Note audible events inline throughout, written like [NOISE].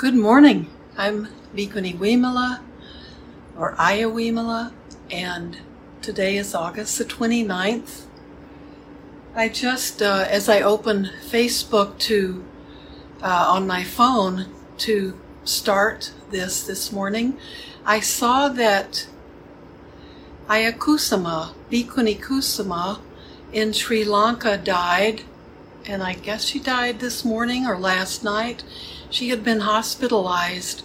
Good morning. I'm Bhikkhuni Wimala, or Aya Wimala, and today is August the 29th. I just, uh, as I open Facebook to uh, on my phone to start this this morning, I saw that Aya Kusama, Bhikkhuni Kusama, in Sri Lanka died, and I guess she died this morning or last night. She had been hospitalized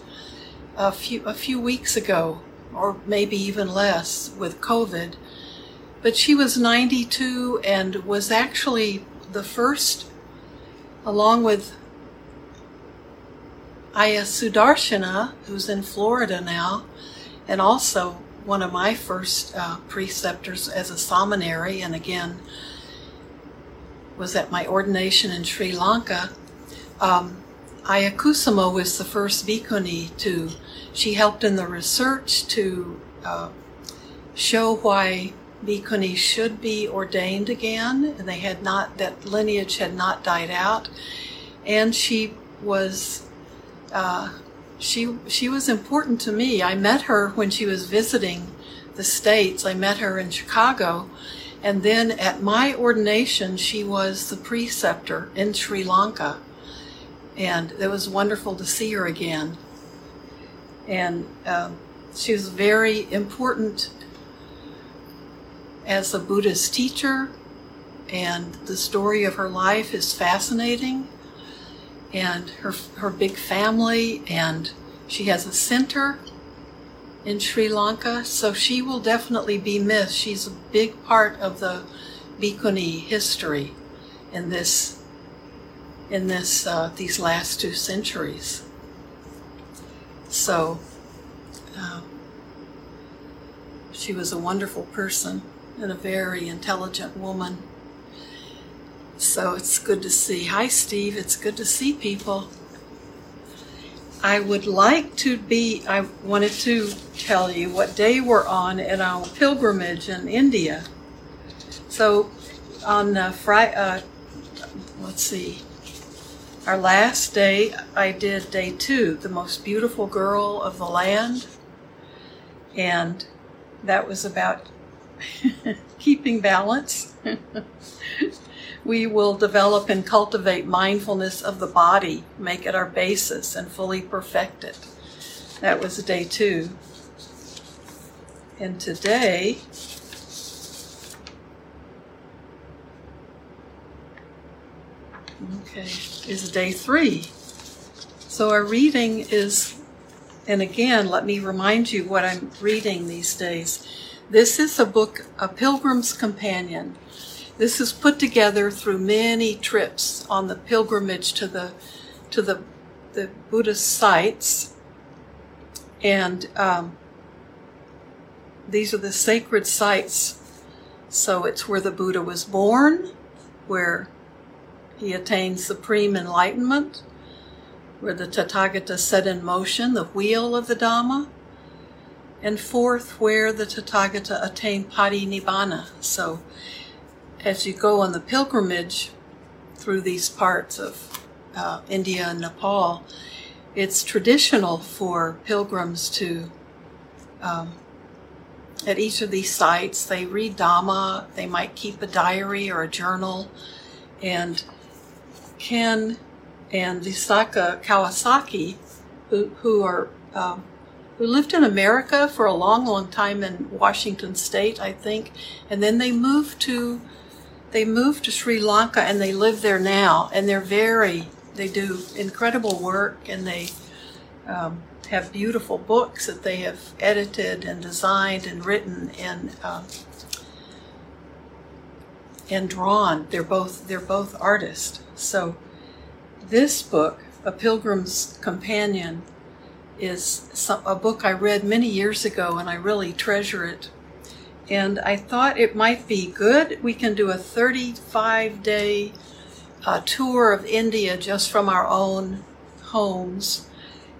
a few a few weeks ago, or maybe even less, with COVID. But she was 92 and was actually the first, along with Aya Sudarshana, who's in Florida now, and also one of my first uh, preceptors as a samaneri, and again was at my ordination in Sri Lanka. Um, Aya Kusama was the first Bhikkhuni to, she helped in the research to uh, show why Bhikkhuni should be ordained again, and they had not, that lineage had not died out. And she was, uh, she, she was important to me. I met her when she was visiting the States. I met her in Chicago. And then at my ordination, she was the preceptor in Sri Lanka and it was wonderful to see her again. And um, she was very important as a Buddhist teacher, and the story of her life is fascinating. And her her big family, and she has a center in Sri Lanka, so she will definitely be missed. She's a big part of the Bhikkhuni history in this in this uh, these last two centuries. So uh, she was a wonderful person and a very intelligent woman. So it's good to see. Hi, Steve. It's good to see people. I would like to be, I wanted to tell you what day we're on in our pilgrimage in India. So on uh, Friday, uh, let's see, our last day, I did day two, the most beautiful girl of the land. And that was about [LAUGHS] keeping balance. [LAUGHS] we will develop and cultivate mindfulness of the body, make it our basis, and fully perfect it. That was day two. And today, okay, is day three. So our reading is, and again, let me remind you what I'm reading these days. This is a book, A Pilgrim's Companion. This is put together through many trips on the pilgrimage to the to the the Buddhist sites, and um, these are the sacred sites. So it's where the Buddha was born, where he attained supreme enlightenment, where the Tathagata set in motion the wheel of the Dhamma, and fourth, where the Tathagata attained Parinibbana. So, as you go on the pilgrimage through these parts of uh, India and Nepal, it's traditional for pilgrims to, um, at each of these sites, they read Dhamma, they might keep a diary or a journal, and Ken and Visakha Kawasaki, who, who are um, who lived in America for a long, long time in Washington State, I think, and then they moved to they moved to Sri Lanka and they live there now, and they're very they do incredible work and they um, have beautiful books that they have edited and designed and written. And um, and drawn. They're both they're both artists. So this book, A Pilgrim's Companion, is a book I read many years ago and I really treasure it. And I thought it might be good. We can do a 35 day uh, tour of India just from our own homes.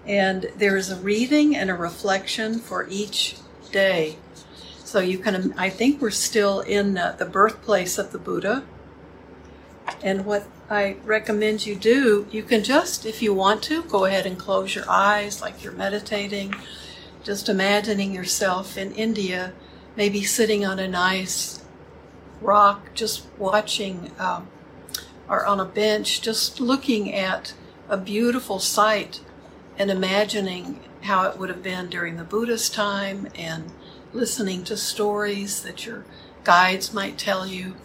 And there is a reading and a reflection for each day. So you can, I think we're still in uh, the birthplace of the Buddha. And what I recommend you do, you can just, if you want to, go ahead and close your eyes like you're meditating, just imagining yourself in India, maybe sitting on a nice rock, just watching, um, or on a bench, just looking at a beautiful sight and imagining how it would have been during the Buddha's time and listening to stories that your guides might tell you.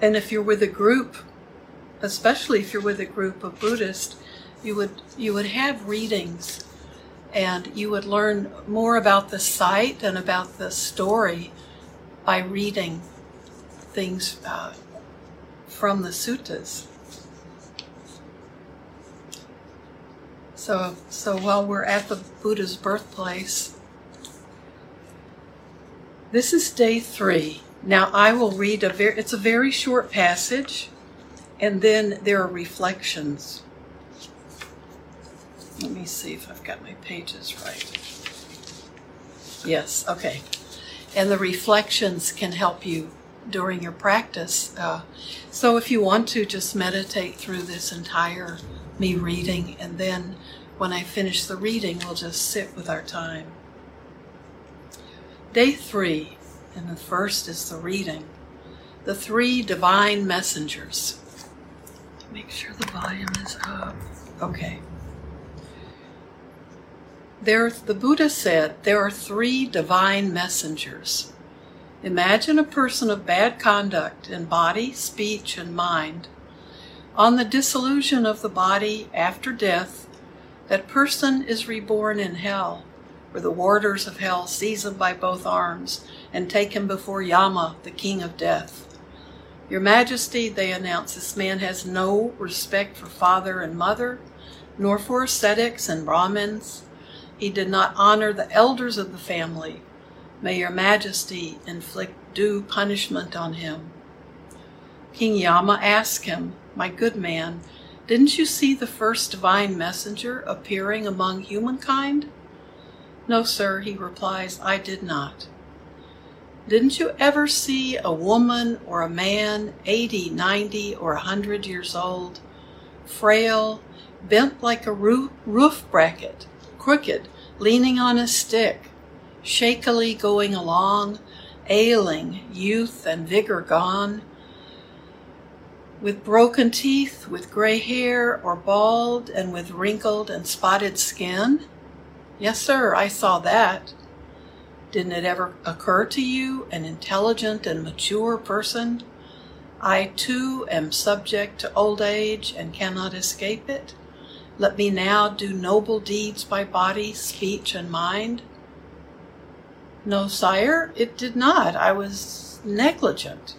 And if you're with a group, especially if you're with a group of Buddhists, you would you would have readings and you would learn more about the site and about the story by reading things uh, from the suttas. So, so while we're at the Buddha's birthplace, this is day three. Now I will read a very, it's a very short passage, and then there are reflections. Let me see if I've got my pages right. Yes, okay. And the reflections can help you during your practice. Uh, so if you want to, just meditate through this entire me reading, and then when I finish the reading, we'll just sit with our time. Day three, and the first is the reading. The three divine messengers. Make sure the volume is up. Okay. There, the Buddha said there are three divine messengers. Imagine a person of bad conduct in body, speech, and mind. On the dissolution of the body after death, that person is reborn in hell, where the warders of hell seize him by both arms and take him before Yama, the king of death. Your Majesty, they announce, this man has no respect for father and mother, nor for ascetics and Brahmins. He did not honor the elders of the family. May your Majesty inflict due punishment on him. King Yama asked him, My good man, didn't you see the first divine messenger appearing among humankind? No, sir, he replies, I did not. Didn't you ever see a woman or a man, 80, 90, or a 100 years old, frail, bent like a roof bracket, crooked, leaning on a stick, shakily going along, ailing, youth and vigor gone, with broken teeth, with gray hair or bald, and with wrinkled and spotted skin? Yes, sir, I saw that. Didn't it ever occur to you, an intelligent and mature person? I too am subject to old age and cannot escape it. Let me now do noble deeds by body, speech, and mind. No, sire, it did not. I was negligent.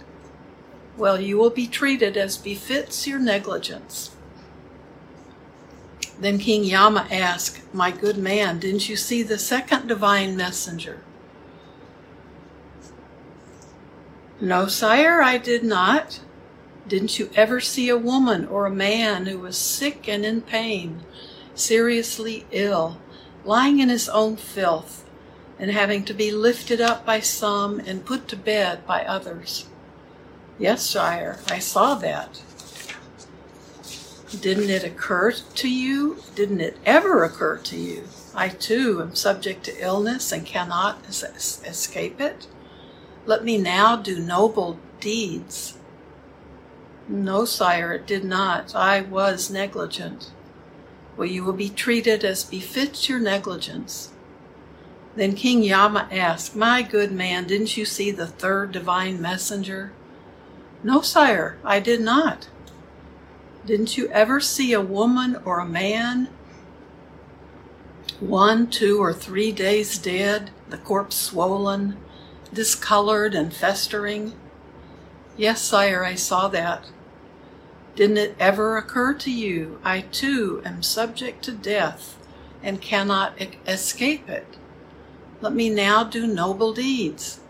Well, you will be treated as befits your negligence. Then King Yama asked, My good man, didn't you see the second divine messenger? No, sire, I did not. Didn't you ever see a woman or a man who was sick and in pain, seriously ill, lying in his own filth, and having to be lifted up by some and put to bed by others? Yes, sire, I saw that. Didn't it occur to you? Didn't it ever occur to you? I too am subject to illness and cannot es- escape it. Let me now do noble deeds. No, sire, it did not. I was negligent. Well, you will be treated as befits your negligence. Then King Yama asked, My good man, didn't you see the third divine messenger? No, sire, I did not. Didn't you ever see a woman or a man, one, two, or three days dead, the corpse swollen, discolored, and festering? Yes, sire, I saw that. Didn't it ever occur to you, I too am subject to death and cannot escape it? Let me now do noble deeds.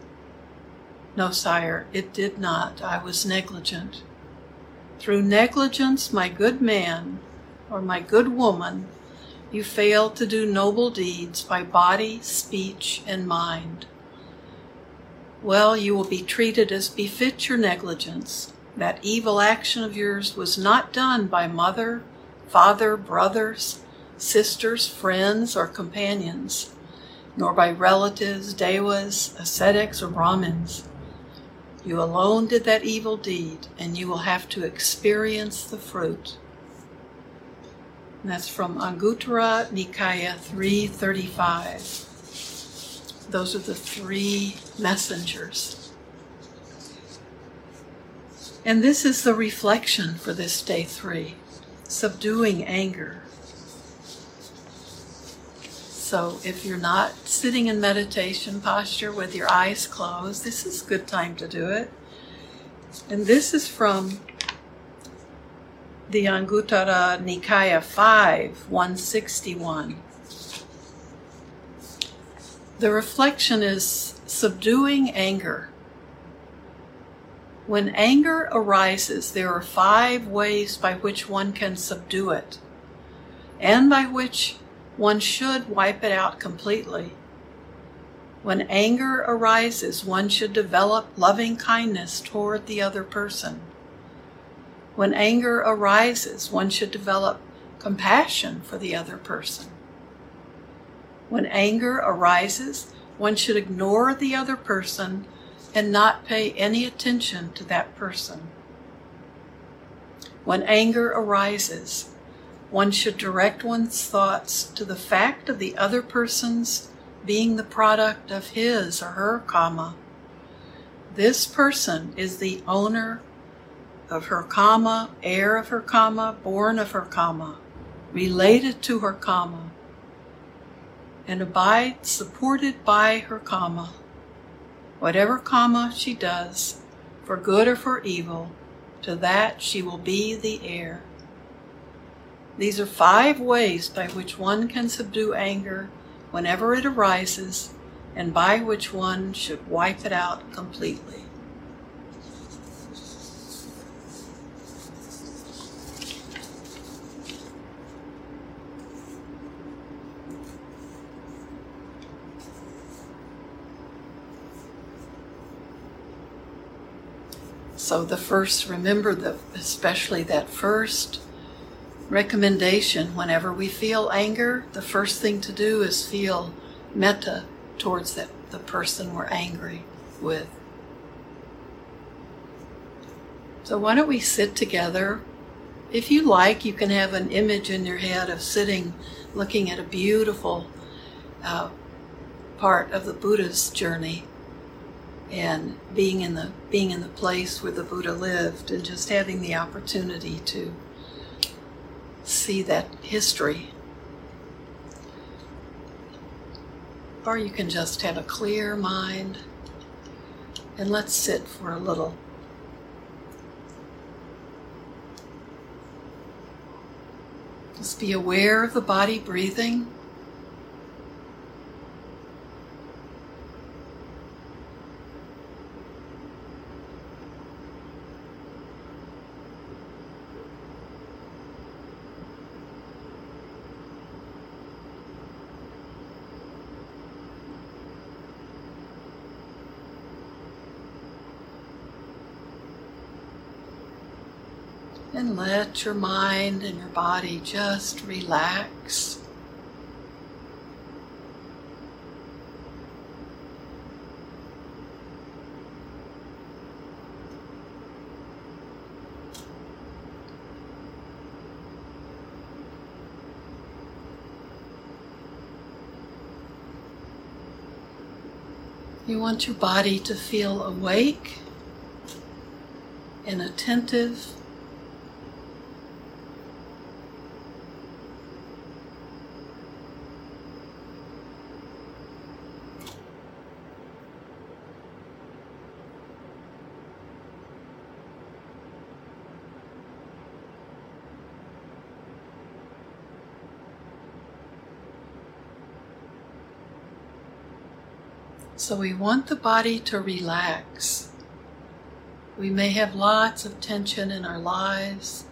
No, sire, it did not. I was negligent. Through negligence, my good man, or my good woman, you fail to do noble deeds by body, speech, and mind. Well, you will be treated as befits your negligence. that evil action of yours was not done by mother, father, brothers, sisters, friends, or companions, nor by relatives, devas, ascetics, or Brahmins. You alone did that evil deed, and you will have to experience the fruit. And that's from Anguttara Nikaya 335. Those are the three messengers. And this is the reflection for this day three subduing anger. So if you're not sitting in meditation posture with your eyes closed, this is a good time to do it. And this is from the Anguttara Nikaya 5, 161. The reflection is subduing anger. When anger arises, there are five ways by which one can subdue it, and by which one should wipe it out completely. When anger arises, one should develop loving kindness toward the other person. When anger arises, one should develop compassion for the other person. When anger arises, one should ignore the other person and not pay any attention to that person. When anger arises, one should direct one's thoughts to the fact of the other person's being the product of his or her karma. This person is the owner of her karma, heir of her karma, born of her karma, related to her karma and abides supported by her karma. Whatever karma she does, for good or for evil, to that she will be the heir. These are five ways by which one can subdue anger whenever it arises, and by which one should wipe it out completely. So the first, remember the especially that first recommendation whenever we feel anger, the first thing to do is feel metta towards the person we're angry with. So why don't we sit together? If you like, you can have an image in your head of sitting looking at a beautiful uh, part of the Buddha's journey and being in the being in the place where the Buddha lived and just having the opportunity to see that history. Or you can just have a clear mind and let's sit for a little. Just be aware of the body breathing. And let your mind and your body just relax. You want your body to feel awake and attentive So we want the body to relax. We may have lots of tension in our lives.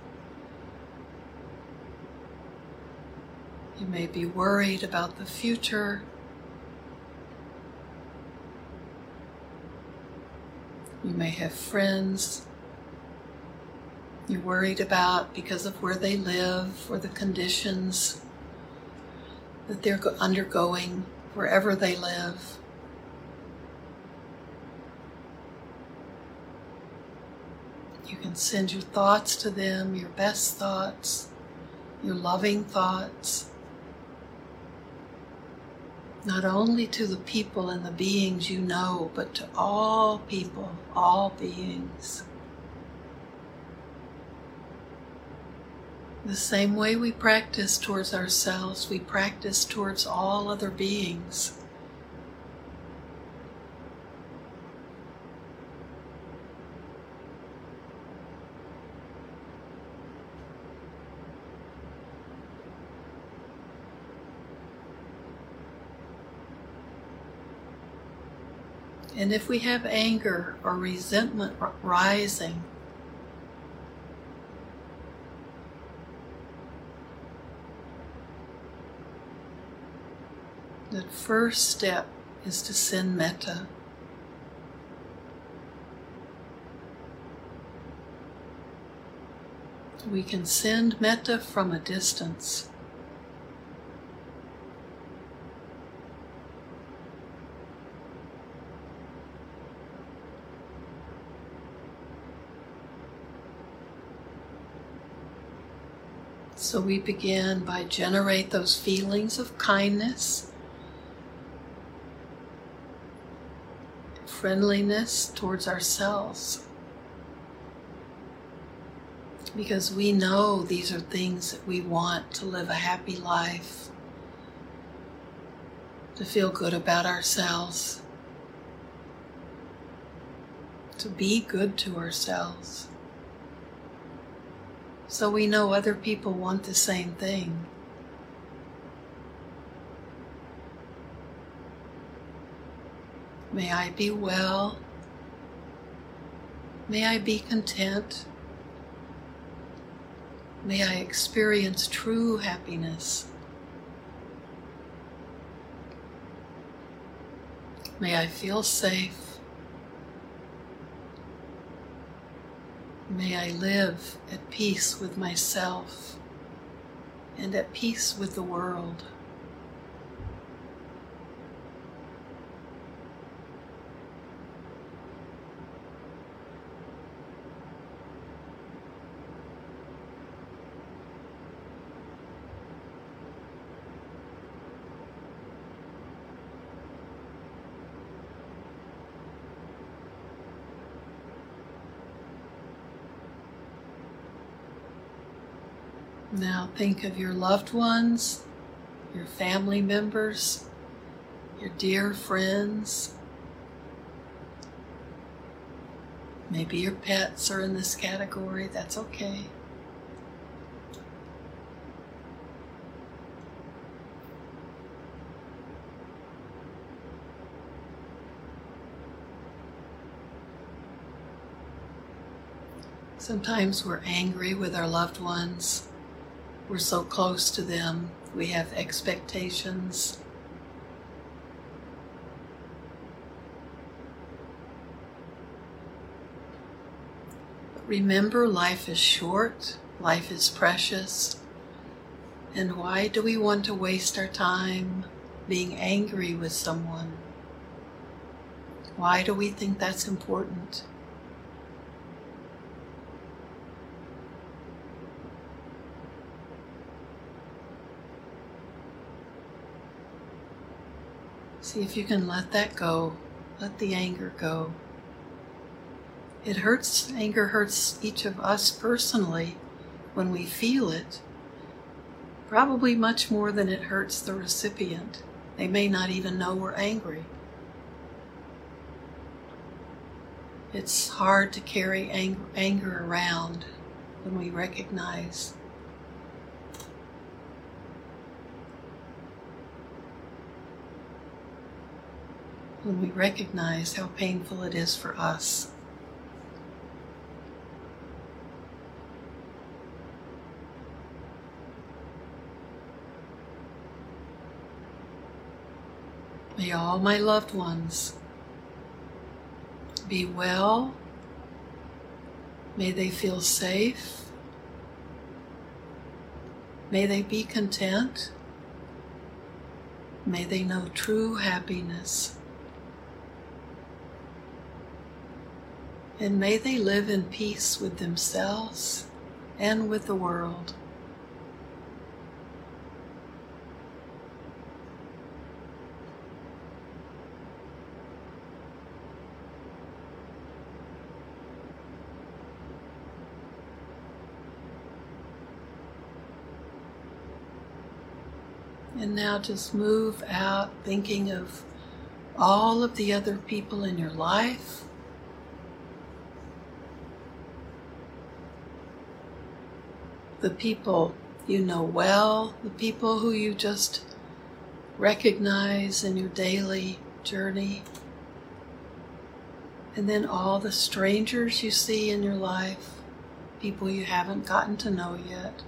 You may be worried about the future. You may have friends you're worried about because of where they live or the conditions that they're undergoing wherever they live. Can send your thoughts to them, your best thoughts, your loving thoughts, not only to the people and the beings you know, but to all people, all beings. The same way we practice towards ourselves, we practice towards all other beings. And if we have anger or resentment rising, the first step is to send metta. We can send metta from a distance. So we begin by generate those feelings of kindness, friendliness towards ourselves. Because we know these are things that we want to live a happy life, to feel good about ourselves, to be good to ourselves. So we know other people want the same thing. May I be well. May I be content. May I experience true happiness. May I feel safe. May I live at peace with myself and at peace with the world. Now think of your loved ones, your family members, your dear friends. Maybe your pets are in this category, that's okay. Sometimes we're angry with our loved ones. We're so close to them, we have expectations. But remember, life is short, life is precious. And why do we want to waste our time being angry with someone? Why do we think that's important? See if you can let that go. Let the anger go. It hurts, anger hurts each of us personally when we feel it, probably much more than it hurts the recipient. They may not even know we're angry. It's hard to carry ang- anger around when we recognize when we recognize how painful it is for us. May all my loved ones be well May they feel safe. May they be content. May they know true happiness. And may they live in peace with themselves and with the world. And now just move out thinking of all of the other people in your life. The people you know well, the people who you just recognize in your daily journey, and then all the strangers you see in your life, people you haven't gotten to know yet.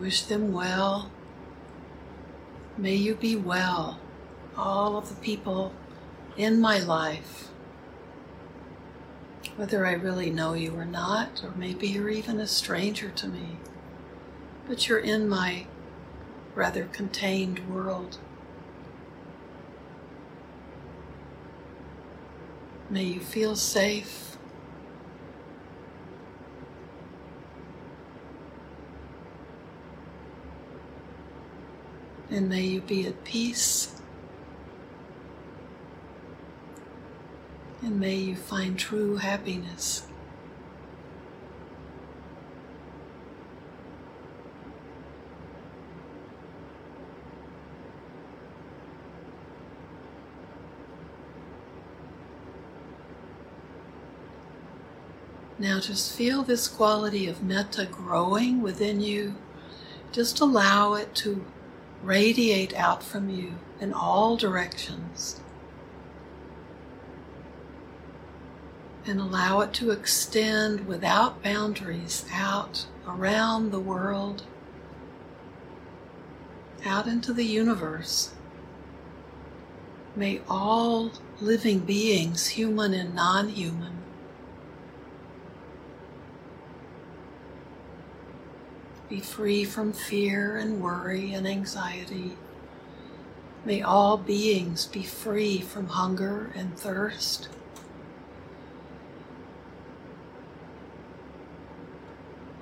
Wish them well. May you be well, all of the people in my life, whether I really know you or not, or maybe you're even a stranger to me, but you're in my rather contained world. May you feel safe and may you be at peace. And may you find true happiness. Now just feel this quality of metta growing within you. Just allow it to radiate out from you in all directions. And allow it to extend without boundaries out around the world, out into the universe. May all living beings, human and non human, be free from fear and worry and anxiety. May all beings be free from hunger and thirst.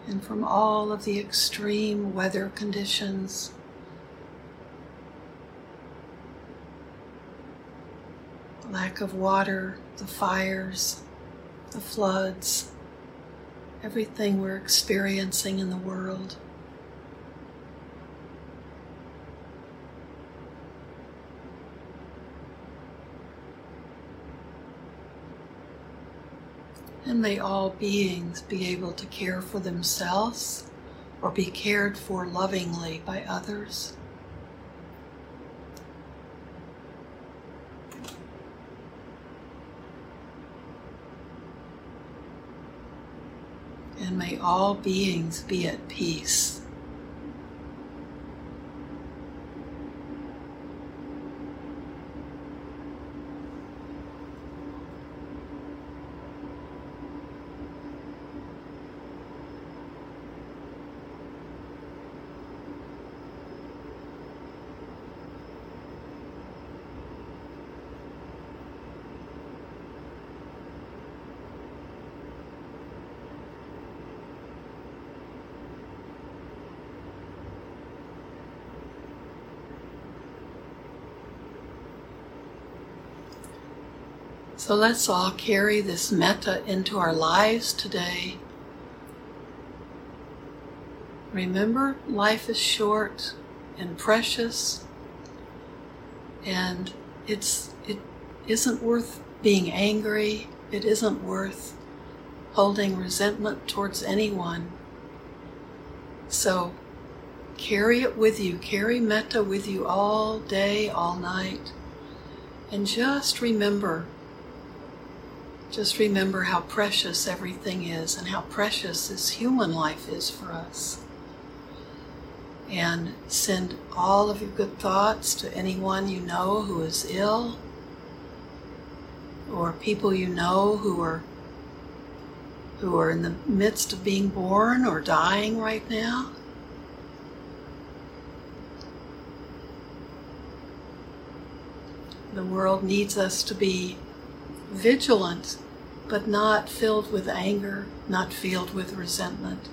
And from all of the extreme weather conditions. Lack of water, the fires, the floods everything we're experiencing in the world. And may all beings be able to care for themselves or be cared for lovingly by others. and may all beings be at peace. So let's all carry this metta into our lives today. Remember, life is short and precious, and it's it isn't worth being angry. It isn't worth holding resentment towards anyone. So carry it with you. Carry metta with you all day, all night. And just remember just remember how precious everything is and how precious this human life is for us. and send all of your good thoughts to anyone you know who is ill or people you know who are who are in the midst of being born or dying right now. The world needs us to be vigilant, but not filled with anger, not filled with resentment.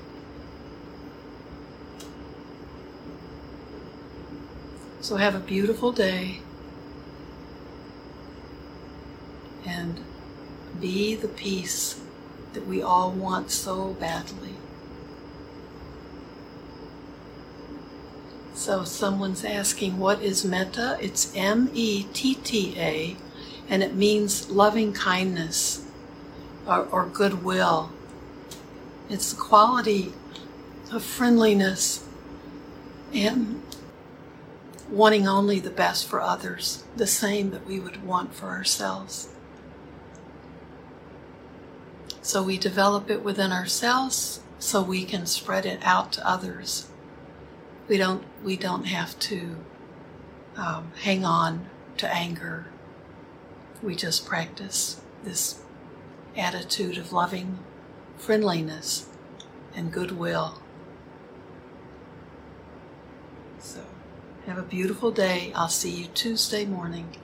So have a beautiful day and be the peace that we all want so badly. So someone's asking, what is metta? It's M E T T A, and it means loving kindness or, or goodwill. It's the quality of friendliness and wanting only the best for others, the same that we would want for ourselves. So we develop it within ourselves so we can spread it out to others. We don't, we don't have to um, hang on to anger. We just practice this attitude of loving friendliness and goodwill. So, have a beautiful day. I'll see you Tuesday morning.